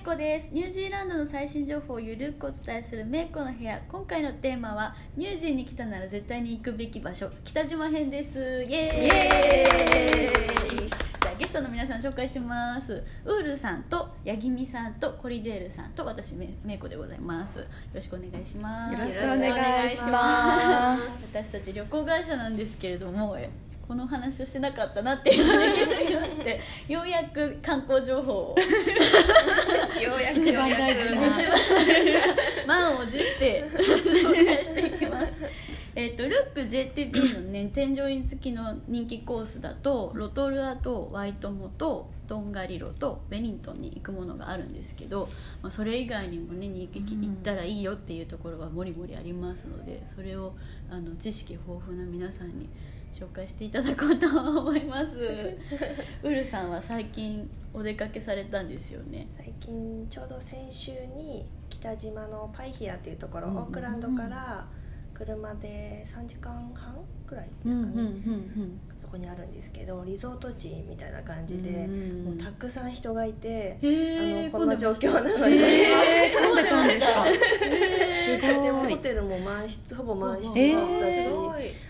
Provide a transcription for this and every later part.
いこです。ニュージーランドの最新情報をゆるくお伝えするめいこの部屋。今回のテーマはニュージーに来たなら絶対に行くべき場所。北島編です。イエーイ。イエーイ。じゃあゲストの皆さん紹介します。ウールさんとヤギミさんとコリデールさんと私めめいこでございます。よろしくお願いします。よろしくお願いします。私たち旅行会社なんですけれどもえこの話をしてなかったなっていうのに気づきまして ようやく観光情報を。ようやく一番大事な。一番満を持して紹介していきます。えっとルック JTB のね添乗員付きの人気コースだとロトルアとワイトモとトンガリロとベニントンに行くものがあるんですけど、まあ、それ以外にもねに行き行ったらいいよっていうところはもりもりありますのでそれをあの知識豊富な皆さんに紹介していただこうと思います。ウルさんは最近お出かけされたんですよね。最近ちょうど先週に北島のパイヒアっていうところ、うん。うんオークランドから車で3時間半くらいですかね、そこにあるんですけどリゾート地みたいな感じで、うん。もうたくさん人がいて、あのこの状況なので、えー、混んでたんですか。でもホテルも満室ほぼ満室だったし、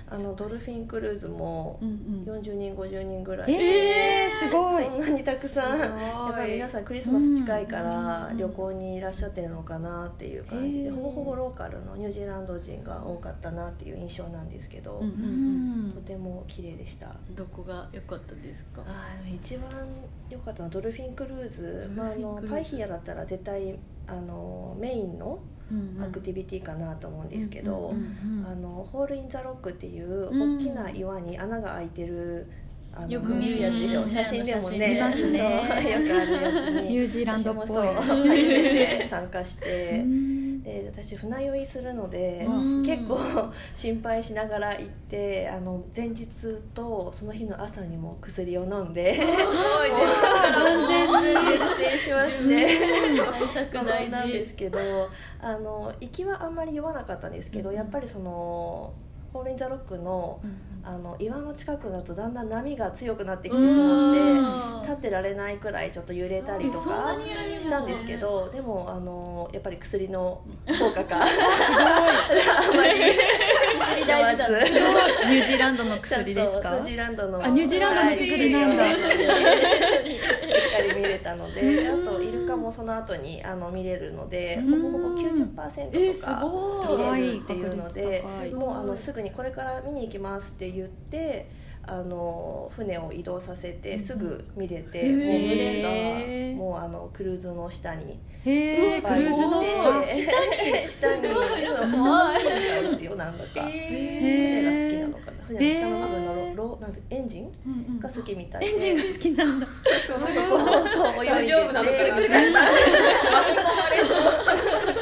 あのドルフィンクルーズもうんうん。40人50人ぐらいで、えー、すごい。そんなにたくさんやっぱり皆さんクリスマス近いからうん旅行にいらっしゃってるのかなっていう感じで、ほぼほぼローカルのニュージーランド人が多かったなっていう印象なんですけど、うんうんとても綺麗でした。どこが良かったですか？あー一番良かったのはドルフィンクルーズ、まあ、あのパイヒアだったら絶対あのメインのアクティビティかなと思うんですけど、ホール・イン・ザ・ロックっていううん大きな岩に穴が開いてる、あのよく見るやつ。でしょう。ん。写真でもね。ね。そうよくあるやつにニュージーランドっぽい。私もそう。初めて参加して私船酔いするのでうん。結構 心配しながら行ってあの前日とその日の朝にも薬を飲んで安全徹底しまして。なんで事すけどあの行きはあんまり酔わなかったんですけど、うん。やっぱりそのホール・イン・ザ・ロックのあの岩の近くだとだんだん波が強くなってきてしまって立ってられないくらいちょっと揺れたりとかしたんですけどでもあのやっぱり薬の効果か あまり薬大事だねニュージーランドの薬ですか？ュージーランドのあニュージーランドの薬なんだ。はいしっかり見れたのでであとイルカもその後にあの見れるのでうん。ほぼほぼ90%えーすとか見れるっていうのでもうあのすぐにこれから見に行きますって言ってあの船を移動させてすぐ見れて、へー。もう群れがもうあのクルーズの下にへえクルーズの下。下に下の好きみたいですよなんだか。船が好きなのかな。船の下の部分のロロなんてエンジン？うんうん。が好きみたいで。エンジンが好きなんだ。そ泳いでて大丈夫なの？かな巻き込まれ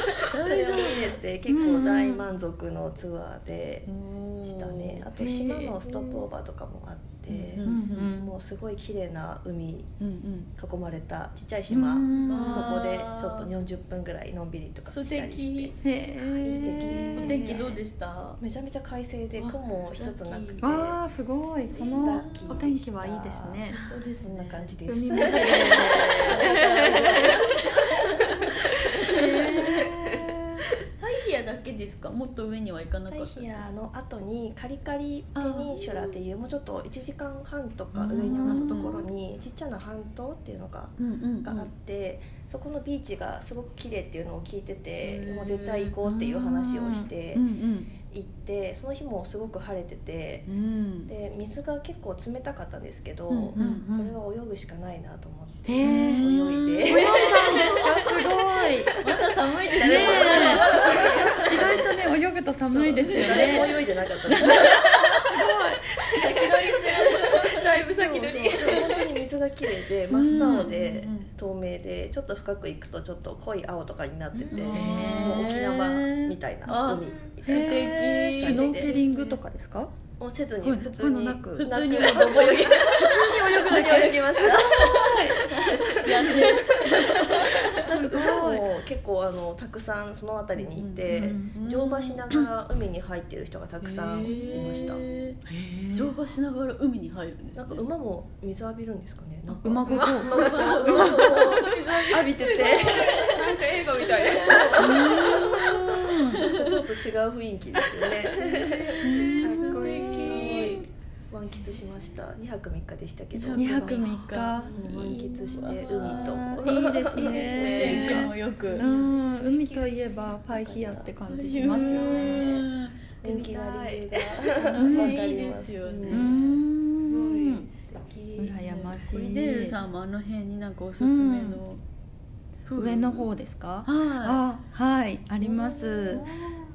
て結構大満足のツアーでしたね。あと島のストップオーバーとかもあってもうすごい綺麗な海囲まれたちっちゃい島。うんそこでちょっと40分ぐらいのんびりとか素したりし敵て。へえお天気どうでした？めちゃめちゃ快晴で雲一つなくて。あーすごい。そラのお天気はいいですね。そうですそんな感じです 海も綺麗ハイヒアだけですかもっと上には行かなかったヒアの後にカリカリペニンシュラっていうもうちょっと1時間半とか上に上がったところにちっちゃな半島っていうのががあって、そこのビーチがすごく綺麗っていうのを聞いててもう絶対行こうっていう話をして行ってその日もすごく晴れててうん。で水が結構冷たかったんですけど、うんうんうん。これは泳ぐしかないなと思ってへ泳えいで。すごい。まだ寒いですねぐと寒いですよね。誰も泳い。でなかったです先取りしてる。だいぶ本当に水が綺麗で真っ青でうんうん透明でちょっと深く行くとちょっと濃い青とかになっててうんもう沖縄みたいな海。みたいなシュノーケリングとかですか？もうせずにはい。普通にいうのなく。普通に。泳ぎ普通に泳ぎ普通に泳ぎました なんかもう結構あのたくさんその辺りにいてうんうん乗馬しながら海に入ってる人がたくさんいました。乗ばしながら海に入るんです、ね、なんか馬も水浴びるんですかねなんか。馬ごと馬ごと馬ごと浴びててなんか映画みたい。ちょっと違う雰囲気ですよね満喫しました。2泊3日でしたけど。2泊3日。うん満喫して海と。いいですね。天気もよく、うん海といえばパイヒアって感じしますよね。人気な理由がうん。わかります。い。いですよね羨ましい。デールさんもあの辺になんかおすすめの、上の方ですか？はあはい。あります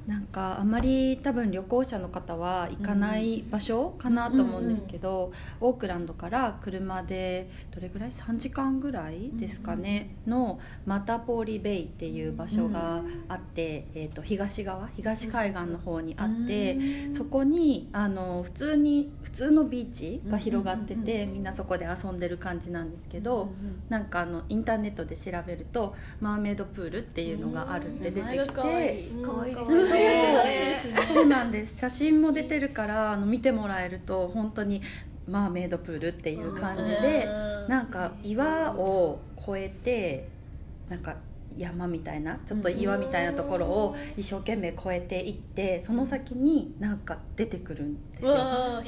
なんかあまり多分旅行者の方は行かない場所かなと思うんですけど、オークランドから車でどれぐらい？3時間ぐらいですかね、のマタポーリベイっていう場所があって、えー、と東側？東海岸の方にあって、そこにあの普通に普通のビーチが広がってて、みんなそこで遊んでる感じなんですけど、なんかあのインターネットで調べるとマーメイドプールっていうのがあるって出てきてい。可愛いですうんねそうなんです。写真も出てるからあの見てもらえると本当にマーメイドプールっていう感じでうん。なんか岩を越えてなんか山みたいなちょっと岩みたいなところを一生懸命越えていってその先になんか出てくるんですうよ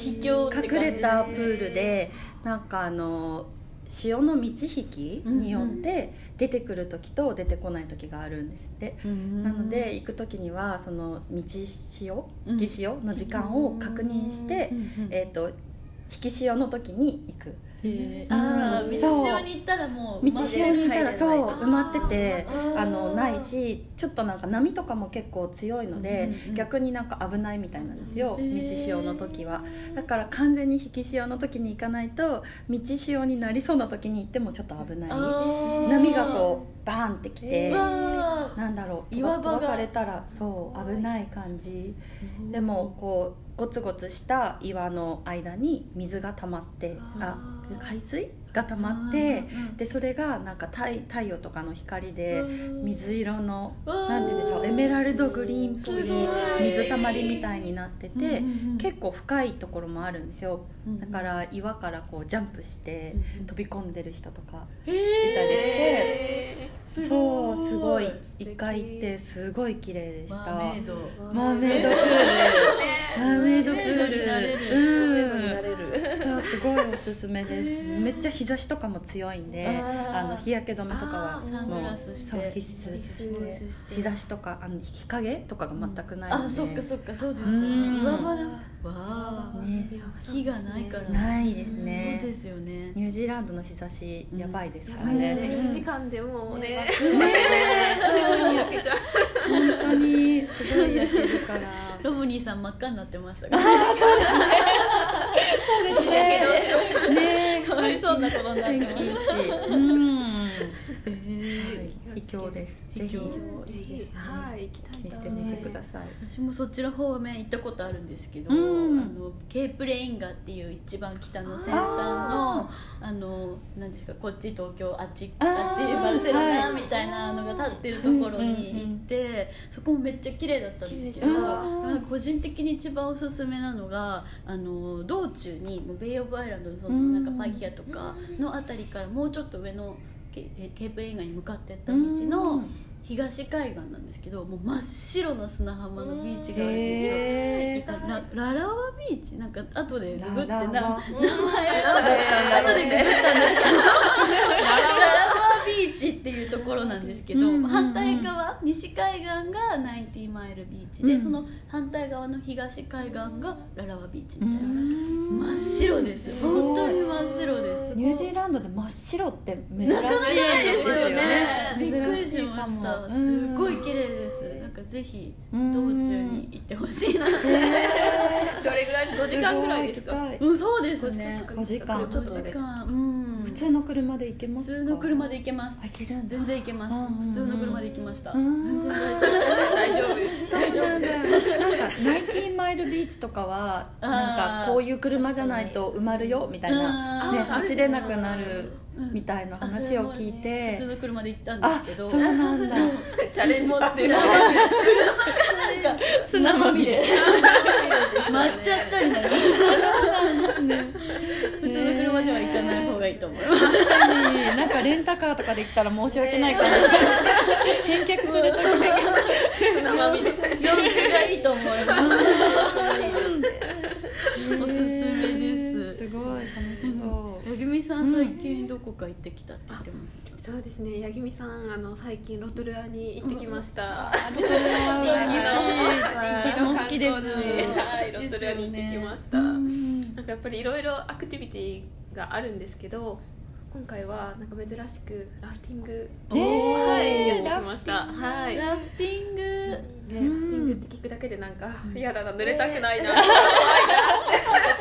隠れたプールでなんかあの潮の満ち引きによって出てくる時と出てこない時があるんですって、なので行く時にはその満ち潮引き潮の時間を確認して、えー、と引き潮の時に行くあうん。あ道潮に行ったらもう道潮にいたらそう。埋まっててあのないしちょっとなんか波とかも結構強いので、うんうん逆になんか危ないみたいなんですよ、へー。道潮の時は。だから完全に引き潮の時に行かないと道潮になりそうな時に行ってもちょっと危ない。波がこうバーンってきてうわなんだろう岩場されたらそう危ない感じ。でもこうゴツゴツした岩の間に水が溜まってあ海水？が溜まってでそれがなんか太太陽とかの光で水色のなんて言うんでしょうエメラルドグリーンっぽい水たまりみたいになってて結構深いところもあるんですよ。うんだから岩からこうジャンプしてうん飛び込んでる人とかへいたりして。えそうすごい素一回行ってすごい綺麗でした。マーメイド。マーメイドプール。マーメイドプール上になうんれるそうすごいおすすめです。めっちゃ日差しとかも強いんであの日焼け止めとかはあーサングラスして。もうそう必須日差しとかあの日陰とかが全くないので、あそっかそっかそうですようん。ね岩場だ。わあね。木がないから。ないですね。そうですよね。ニュージーランドの日差しやばいですやからね、ばいですね。1時間でもうね。ね。すぐに焼けちゃう。本当にすごい焼けるから。ロボニーさん真っ赤になってましたから。そうですねね かわいそうなことになってますし。うんえー秘境です。ぜひ。秘境いい。ですねはい。行きたい気にしてみてください。私もそっちの方面行ったことあるんですけど、うん。あのケープレインガっていう一番北の先端のあの何ですかこっち東京あっちあっちバルセロナはいみたいなのが立ってるところに行って、そこもめっちゃ綺麗だったんですけど個人的に一番おすすめなのがあの道中にもうベイ・オブ・アイランドのそのうん。なんかパイヒアとかのあたりからもうちょっと上のケケープレインガに向かっていった道の。東海岸なんですけどもう真っ白な砂浜のビーチがあるんですよ。ラララワビーチ？なんか後でググってな名前後でググったんですけど。ララワ。ビーチっていうところなんですけど、うんうんうん。反対側西海岸がナインティマイルビーチで、うん。その反対側の東海岸がララワビーチうみたいな、ん。真っ白ですよ。本当に真っ白です。ニュージーランドで真っ白って珍しいなかなかないですよね。びっくりしました。すごい綺麗です。なんかぜひ道うん中に行ってほしいなって。どれぐらい？5時間ぐらいですか？うんそうです。ね5時間。5時間。うん普通の車で行けま普すか？通の車で行けます。あ行ける全然行けます。普通の車で行きました。うん。大丈夫です。大丈夫です。なんかナインティマイルビーチとかはなんかこういう車じゃないと埋まるよみたいな、ね、走れなくなるうんみたいな話を聞い普て通の車で行ったんですあけど。そうなんだ。チャレンジパス砂まみれ。砂まみれ抹茶茶にな。りましね。普通の車では行かないと思います確かに。なんかレンタカーとかで行ったら申し訳ないから。返却するとき砂まみれ四駆がいいと思います。おすすめです。すごい楽しそう八木美さん最近どこか行ってきたって言ってもそうです。ね八木美さんあの最近ロトルアに行ってきました、人気私も好きです。はいロトルアに行ってきました、うんなんかやっぱりいろいろアクティビティがあるんですけど今回はなんか珍しくラフティングえーはいやってきました。はい。ねラフティング？ラフティングって聞くだけでなんか嫌だな濡れたくないな。ち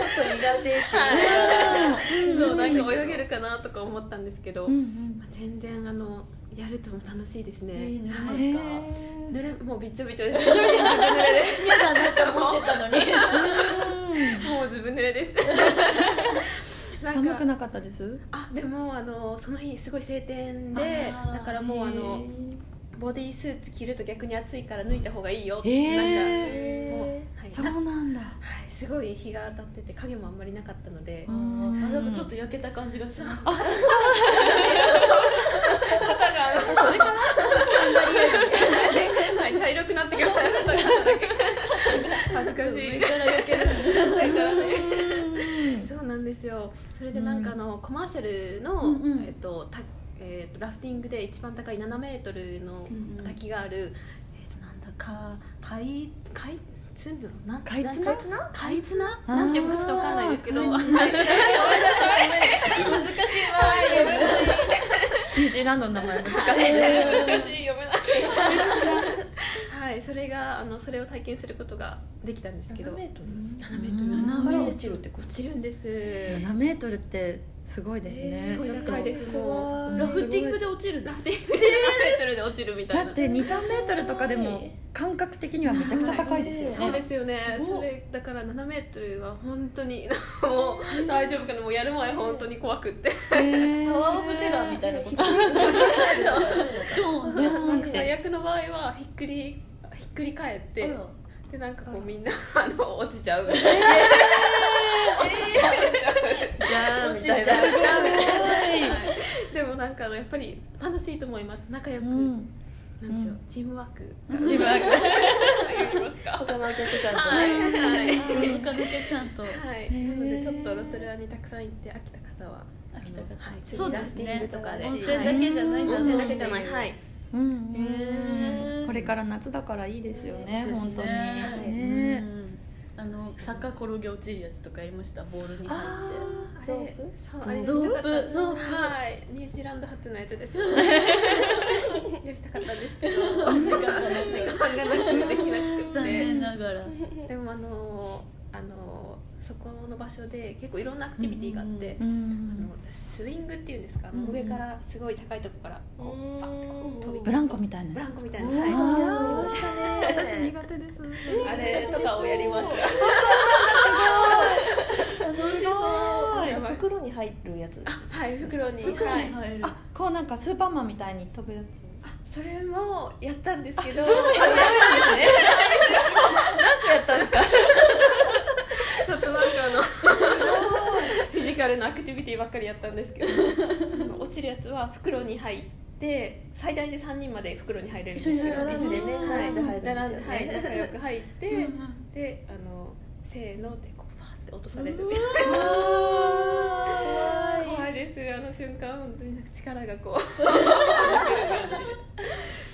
ょっと苦手っていう。そうなんか泳げるかなとか思ったんですけど、うんうん。まあ全然あのやるとも楽しいですね、えー濡れますはい。か濡れもうびっちょびちょです。びちょびちょ濡れで。す嫌だなと思ってたのに。もうずぶ濡れです 寒かくなかったです？あでもあのその日すごい晴天でだからもうあのボディースーツ着ると逆に暑いから脱いだ方がいいよなんかもう、はい。そうななんだ。はい、すごい日が当たってて影もあんまりなかったので、ん。あでもちょっと焼けた感じがします。はい、茶色くなってきました恥ずかしいそれでなんかあの、コマーシャルの、うんうん。えっとたえっとラフティングで一番高い7メートルのうんうん。滝がある、えっとなんだか海海つんな？ん海津な？んつな海津な？あー。なんていうかちょっとわかんないですけど。海津はいニュージーランドの名前？難しい。難しい読めない。はいそれがあのそれを体験することができたんですけど。7メートル？7メートル。7から落ちるってこと落ちるんです7メートルってすごいですね、すごい。高いですも怖いラフティングで落ちるラフティングで7メートルで落ちるみたいな。だって23メートルとかでも感覚的にはめちゃくちゃ高いですよね、そうですよね。それだから7メートルは本当に もう大丈夫かな？もうやる前本当に怖くって。へー。タワーオブテラーみたいなこと。ドーンってなんか最悪の場合はひっくりひっくり返ってでなんかこうみんな あの落ちちゃう。みたいなじゃあみたいちゃう。な はい。でもなんかあのやっぱり楽しいと思います。仲良く、うん。なんでしょう。チームワーク。チームワーク。言いますか他のお客さんとはい。ねはい。他のお客さんと。はい、なのでちょっとロトルアにたくさん行って飽きた方は飽きた方はい、次そうラフティンですねグとかで温泉だけじゃないんだ温泉だけじゃないはいうんうんへー。これから夏だからいいですよねね。本当に。はい。ね。うん。あの坂転げ落ちるやつとかやりました？ボールに入っああゾープ？れそうあれゾープ？ゾープ。はい。ニュージーランド初のやつです やりたかったんですけど。時間が時間がなくてできなくて。残念てながら。でもあのあのそこの場所で結構いろんなアクティビティがあって、うあのんスイングっていうんですか、うん。上からすごい高いところからこうパッとこう飛びブランコみたいな。ブランコみたいな、うんはい。あー見ましたね手です。あれとかをやりました。楽しそう袋に入るやつ。はい、袋に。袋はい。に入る。あこうなんかスーパーマンみたいに飛ぶやつ。それもやったんですけど。何個 やったんですかちょっとなんかあの。フィジカルなアクティビティばっかりやったんですけど。あ の落ちるやつは袋に入って。最大で三人まで袋に入れるんですよ。一緒にねはい並んで入るんですよね仲良く入って。で、あの。せーので、こう、パーって落とされるみた いな。怖いです、あの瞬間、本当に力がこう。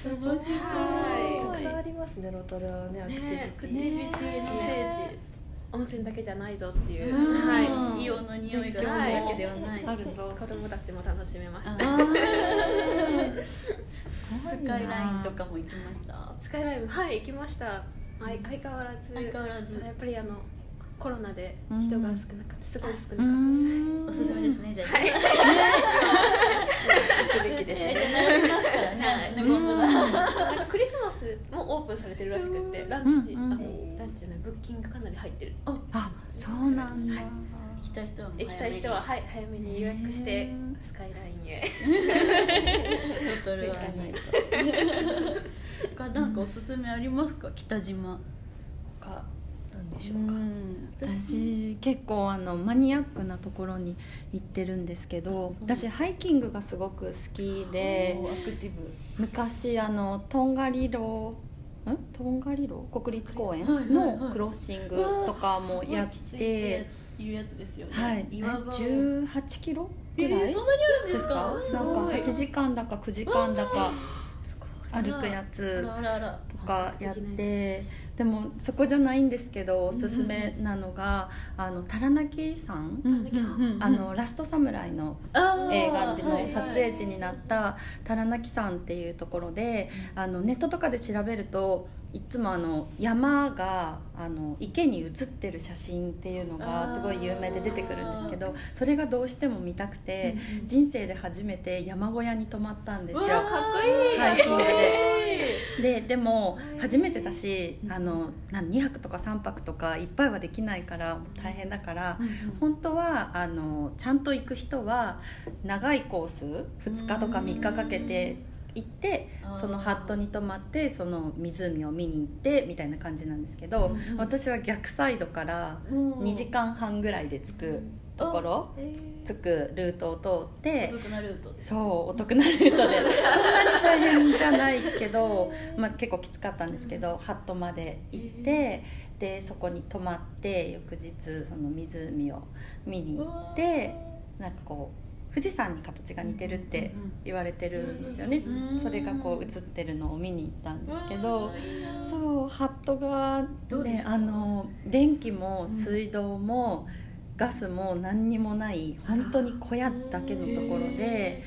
楽しそうたくさんありますねロトルアはねアクティビアクティティビティ聖地温泉だけじゃないぞっていう。うん。はい。硫黄の匂いがするだけではない。あるぞ子供たちも楽しめましたあスカイラインとかも行きました？スカイライブはい行きました。相相変わらず相変わらず。やっぱりあのコロナで人が少なかった。すごい少なかったですうん。おすすめですねじゃあ。はい。行くべきですえね。ねね本当だ。なんかクリスマスもオープンされてるらしくてランチ、ランチじゃないブッキングかなり入ってる。あそうなんだ。はい行きたい人は行きたい人ははい早めに予約してうん。スカイラインへ。ロトルア行かないにと。他なんかおすすめありますか？北島。かなんでしょうか、私結構あのマニアックなところに行ってるんですけど私ハイキングがすごく好きでアクティブ。昔あのとんがりろんとんがりろ国立公園？のクロッシングとかもやって。いうやつですよね。はい。岩場を。18キロ？ぐえらい？ーそんなにあるんでですすか？かなんか8時間だか9時間だか歩くやつとかやってでもそこじゃないんですけどおすすめなのがあのタラナキさん？あのラストサムライの映画での撮影地になったタラナキ山っていうところであのネットとかで調べるといつもあの山があの池に映ってる写真っていうのがすごい有名で出てくるんですけどそれがどうしても見たくて人生で初めて山小屋に泊まったんですよ。かっこいい。ハイキングで。えででも初めてだしあのなん2泊とか3泊とかいっぱいはできないから大変だから本当はあのちゃんと行く人は長いコース2日とか3日かけて行ってそのハットに泊まってその湖を見に行ってみたいな感じなんですけどうん私は逆サイドから2時間半ぐらいで着くところえ着くルートを通ってお得なルートそうお得なルートで。そんなに大変じゃないけど、まあ、結構きつかったんですけどハットまで行ってでそこに泊まって翌日その湖を見に行ってなんかこう富士山に形が似てるって言われてるんですよね。うんそれがこう映ってるのを見に行ったんですけうどそうハットが、ね、あの電気も水道もガスも何にもない本当に小屋だけのところで、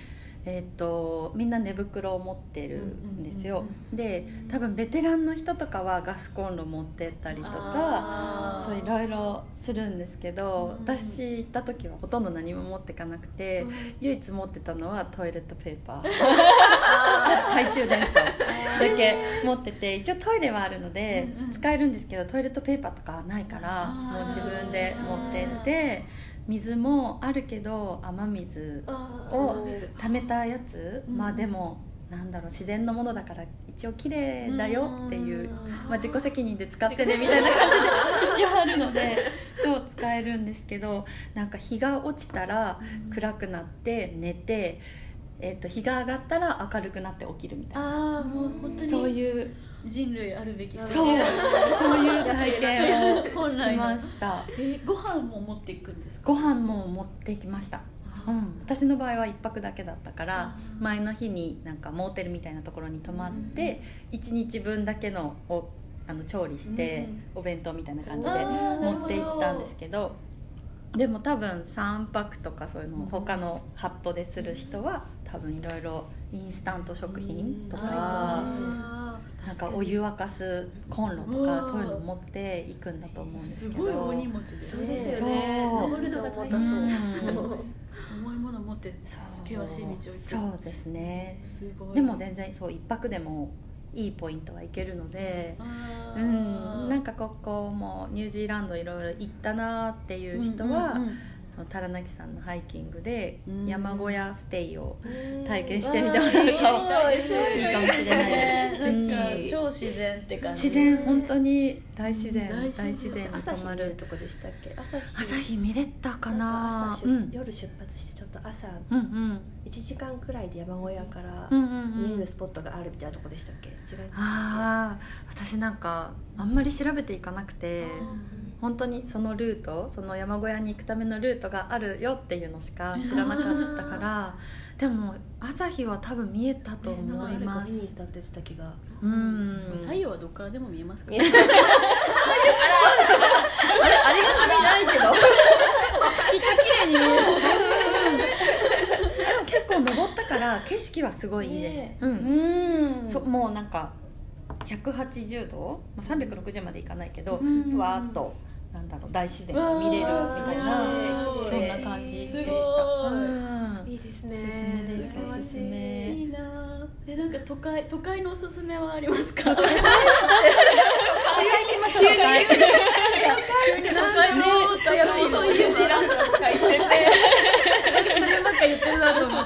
えー、とみんな寝袋を持ってるんですよ。で多分ベテランの人とかはガスコンロ持ってったりとかそういろいろするんですけどうん私行った時はほとんど何も持ってかなくてうん。唯一持ってたのはトイレットペーパー。懐中電灯。だけ持ってて一応トイレはあるので使えるんですけどトイレットペーパーとかはないからもう自分で持ってって水もあるけど雨水を溜めたやつ。うん。まあでもなんだろう自然のものだから一応綺麗だよっていう。まあ、自己責任で使ってねみたいな感じで 一応あるのでそう使えるんですけどなんか日が落ちたら暗くなって寝て、えっと日が上がったら明るくなって起きるみたいな。ああもう本当にそういう人類あるべきそうそういう体験をしました。えーご飯も持っていくんですか？ご飯も持っていきました。うん、私の場合は1泊だけだったからうん前の日になんかモーテルみたいなところに泊まって1日分だけのをあの調理してお弁当みたいな感じで持って行ったんですけどでも多分3泊とかそういうのを他のハットでする人は多分いろいろインスタント食品とかあなんかお湯沸かすコンロとかそういうの持っていくんだと思うんーですけど。すごい大荷物ですそうねですよね。そう。登るのが大重変たそう重いもの持って険しい道を行く。そうですね。すごい。でも全然そう一泊でもいいポイントは行けるのでうんなんかここもニュージーランドいろいろ行ったなっていう人は、うんうんうんそのタさんのハイキングでうん。山小屋ステイを体験ししてみてもらうといい。かもしれないです、超自然って感じ。自然本当に大自然大大自然に泊まる。とこでしたっけ？朝日。朝日見れたかな？朝出うん夜出発してちょっと朝うんうん。1時間くらいで山小屋から見えるスポットがあるみたいなとこでしたっけ？違いましたっああ私なんかあんまり調べていかなくて本当にそのルートその山小屋に行くためのルートがあるよっていうのしか知らなかったからでも朝日は多分見えたと思います。か誰か見に行ったって言ってた気が。うん。太陽はどっからでも見えますかあれありがたみないけど綺麗に見えるでも結構登ったから景色はすごいいいです、ねうんうんそもうなんか180度、まあ、360までいかないけど、うわーっとなんだろう大自然が見れるみたいなそんな感じでした。い。うん。いいですね。おすすめい。いな。ぁえなんか都会都会のおすすめはありますか？都行きましょう。会の都会ニュージーランドとか行ってて。そればっか言ってるなと思っ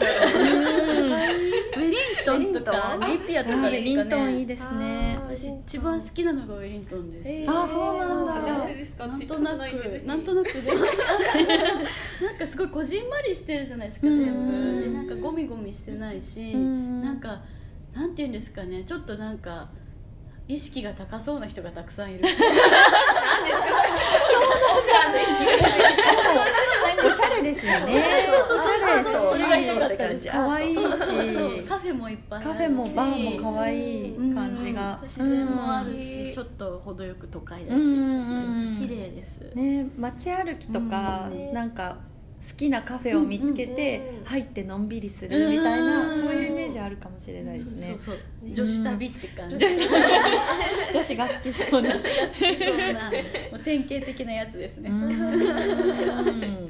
トンととかネイピアとかですかね。ントンいいですね。私一番好きなのがウェリントンです、えあそうなんだ。なんでですか？なんとなく。なんとななくで。なんかすごいこじんまりしてるじゃないですかうん。全部。でなんかゴミゴミしてないしうん。なんかなんていうんですかね。ちょっとなんか意識が高そうな人がたくさんいる。おしゃれですよねそうそうそうそうおしゃれそれが良かった感じ可愛いしそうカフェもいっぱいあるし。カフェもバーも可愛い感じが。うん。自然もあるうんしちょっと程よく都会だし。綺麗です。ね街歩きとか、うん。ね。なんか好きなカフェを見つけて入ってのんびりするみたいな、うんそういうイメージあるかもしれないですね。そうそうね女子旅って感じ。女子。女子が好きそうな。女子が好きそうなもう典型的なやつですね。うん。でも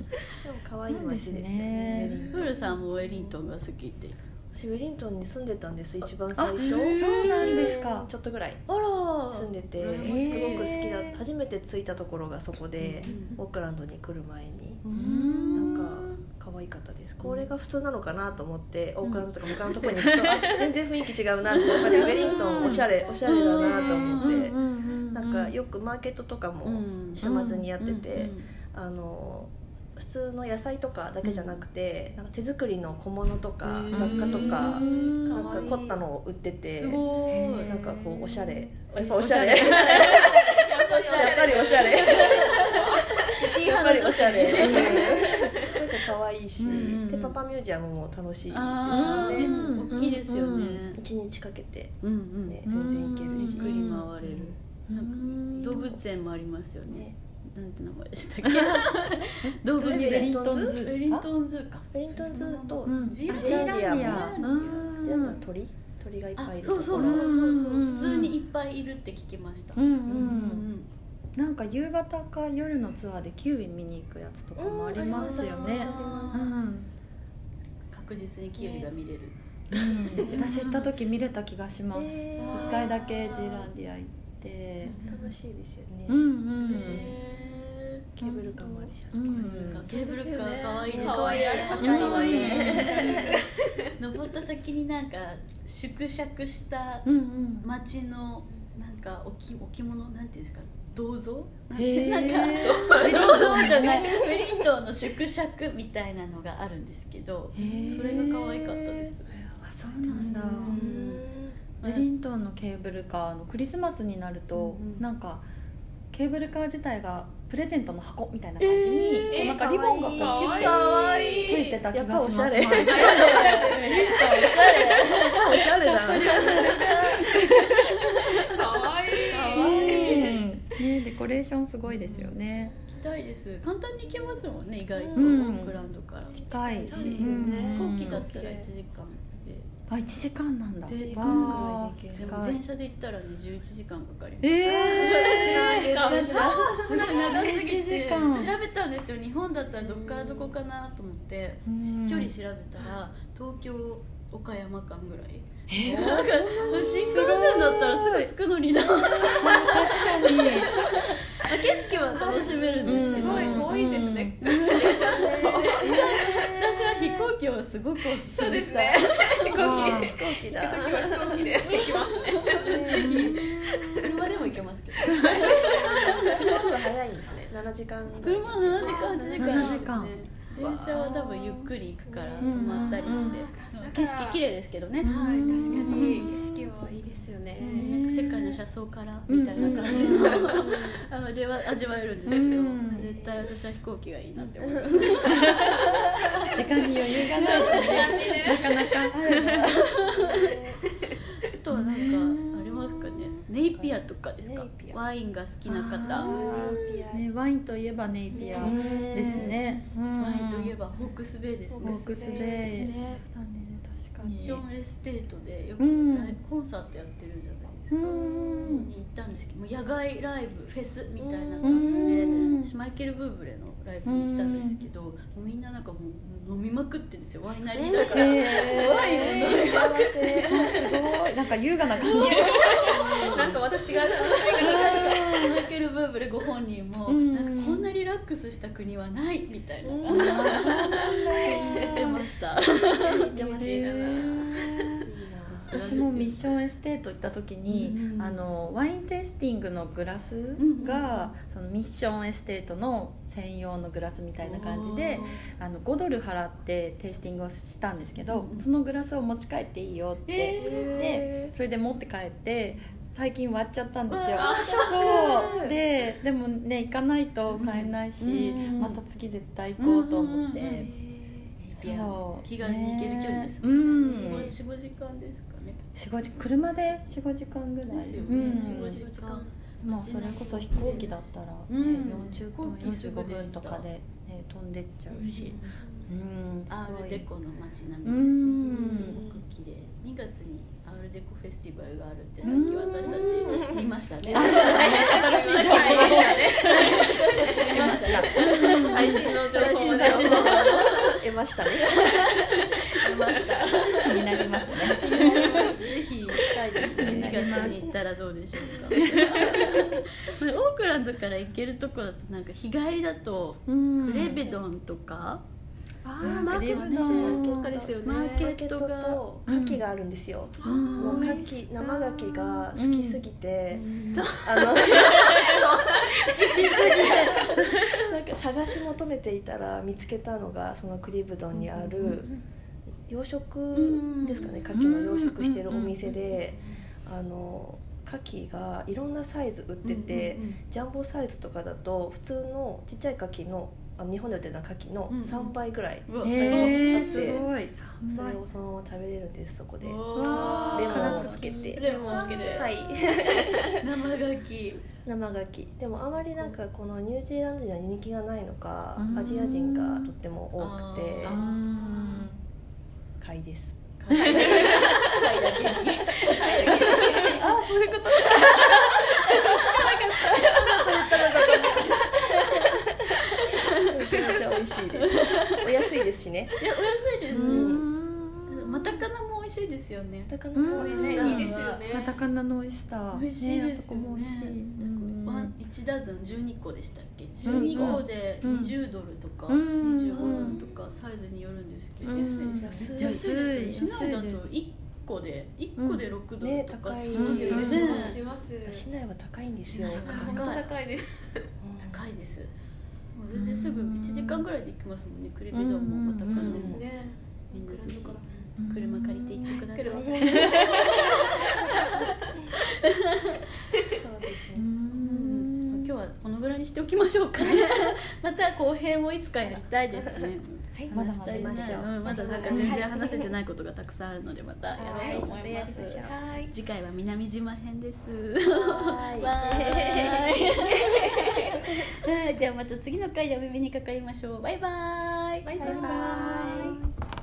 可愛い街ですよねプールさんもウェリントンが好きって私ウェリントンに住んでたんです一番最初。あそうなんですか。ちょっとぐらい。住んでてすごく好きだ初めて着いたところがそこでうんオークランドに来る前に。ん。なんか可愛かったです。これが普通なのかなと思ってオークランドとか他のところに行くとあ 全然雰囲気違うなってやっぱりウェリントンおしゃれおしゃれだなと思って。なんかよくマーケットとかもうん。週末にやっててうん。あの普通の野菜とかだけじゃなくてなんか手作りの小物とかうん。雑貨とかうん。なんか凝ったのを売っててなんかこうおしゃれ。やっぱ おしゃれ。やっぱりおしゃれ。やっぱりおしゃれ。ね なんか可愛いしうんうん。でパパミュージアムも楽しいですよね。も大きいですよね。一日かけてね全然行けるし。ゆっくり回れる。動物園もありますよね。ねなんて名前でしたっけ？動物園ウェリントンズ？ウェリントンズ？ーかウェリントンズとうん。ジーランディアも？鳥？鳥がいっあぱいいるそうそうそうそうそう。うん。普通にいっぱいいるって聞きました。うんうんうん。なんか夕方か夜のツアーでキウイ見に行くやつとかもありますよね。確実にキウイが見れる。うん。私行った時見れた気がします。へー。一回だけジーランディア行って楽しいですよね。うんうん。へケーブルカーもあるしあそケーブルカーかわいい。ですかわい。いあれ赤赤い。登った先になんか縮尺した街のなんか置置物なんていうんですか？銅像？なんへー。てなんか銅像じゃないウェリントンの縮尺みたいなのがあるんですけどそれが可愛かったです。あそうなんだ。うんウェリントンのケーブルカーのクリスマスになると、うんうん。なんかケーブルカー自体がプレゼントの箱みたいな感じに、えー。なんかリボンがこうキュッてかわいい。ついてた気がします。やっぱおしゃれ。前おしゃれだかわいうん。ねデコレーションすごいですよね。行きたいです簡単に行けますもんね意外と。オうん。ークランドから。近いし。そうですよねうん。飛行機だったら1時間。であ1時間なんだ。でわあででも電車で行ったらね11時間かかります。えなんかすごい長すぎ11て時間調べたんですよ。日本だったらどっからどこかなと思ってうん。距離調べたら東京岡山間ぐらい。えー。なんか新幹線だったらすぐ着くのにな。確かに。景色は楽しめるんですすよごい遠いですね。私は飛行機をすごくおすすめした。そうです行機。飛行機だ。飛行機で。行きますね。車でも行けますけど。車は早いんですね。7時間車7時間8時間。7時間電車は多分ゆっくり行くからうん。止まったりして、うん。景色綺麗ですけどね、はい確かに景色はいいですよね。世界の車窓からみたいな感じの、あれは味わえるんですけど、うん。絶対私は飛行機がいいなって思います時間に余裕がないとね。なかなか。あとはなんかネイピアとかですか？ワインが好きなあ方ーねワインといえばネイピアですね。ワインといえばホークスベイですね。ホークスベイね。ミッションエステートでよくコンサートやってるじゃんに行ったん。ですけどもう野外ライブフェスみたいなう感じでマイケル・ブーブレのライブに行ったん。ですけどみん。ななん。かもう飲みまくってん。ですよワイナリーだから、えーワインを飲ん。で幸せすごいなん。か優雅な感じなん。かまた違う楽しみ方マイケル・ブーブレご本人も、うん。なん。かこん。なリラックスした国はないみたいなうん。言ってました行ってました私もミッションエステート行った時に、うんうんあのワインテイスティングのグラスんが、そのミッションエステートの専用のグラスみたいな感じであの5ドル払ってテイスティングをしたんですけど、うんうん。そのグラスを持ち帰っていいよって、へでそれで持って帰って最近割っちゃったんですよ。そう。ででもね行かないと買えないし、うんまた次絶対行こうと思って、うん気軽に行ける距離ですね。うねん45時間ですかね45時車で45時間ぐらい。ですよね。うん。45時間。まあそれこそ飛行機だったら、ねうん40分飛行機すぐ45でした分とかで、ね、飛んでっちゃうし、うん。アールデすコの街並うみですね。ん。すごく綺麗。2月にアールデコフェスティバルがあるってさっき私たち見ましたね。新しい情報でしたね。見ました。最新の情報最新の情報得ましたね。見ました。気になりますね。ぜひ行きたいです2ね。月に行ったらどうでしょうか。オークランドから行けるとこだとなんか日帰りだとうん。クレベドンとかあマーケット。マーケットと牡蠣があるんですよ、もう牡蠣生牡蠣が好きすぎて、あのなんか探し求めていたら見つけたのがそのクリブドンにある養殖ですかね牡蠣の養殖してるお店であの牡蠣がいろんなサイズ売ってて、ジャンボサイズとかだと普通のちっちゃい牡蠣のあの日本で売ってるような牡蠣のうんうん。3倍ぐらい、あってそれをそのまま食べれるんですそこで。レわモンをつけて。レモンをつけて。はい。生牡蠣生牡蠣でもあまりなんかこのニュージーランドには人気がないのかうん。アジア人がとっても多くてあうん買いです。貝。だけに。あそういうことめ ちゃめちゃ美味しいです。お安いですしね。いやお安いです。うん。マタカナも美味しいですよね。高菜うんも美味しい。ねいいですよね。カタカナの美味しさ。美味しいですよねねあそこも美味しい、うん。ワン1ダズン12個でしたっけ？うん12個で20ドルとかうん。25ドルとかサイズによるんですけど。うん。安い安いですよ安い市内だと1個で1個で6ドルとかねしますようん。ね市内は高いんですよ。高いです。うん。高いですもう全然すぐ1時間ぐらいで行きますもんねクリビドンもまたそうですね。みんなぜひ車借りて行ってください。車そうですうねん今日はこのぐらいにしておきましょうかね。また後編をいつかやりたいですね。はい。まだ話したましょう。うん。まだなんか全然話せてないことがたくさんあるのでまたやろうと思います。はい。次回は南島編です。はい はい、ではまた次の回でお耳にかかりましょう。バイバイ。バイバイ。バイバ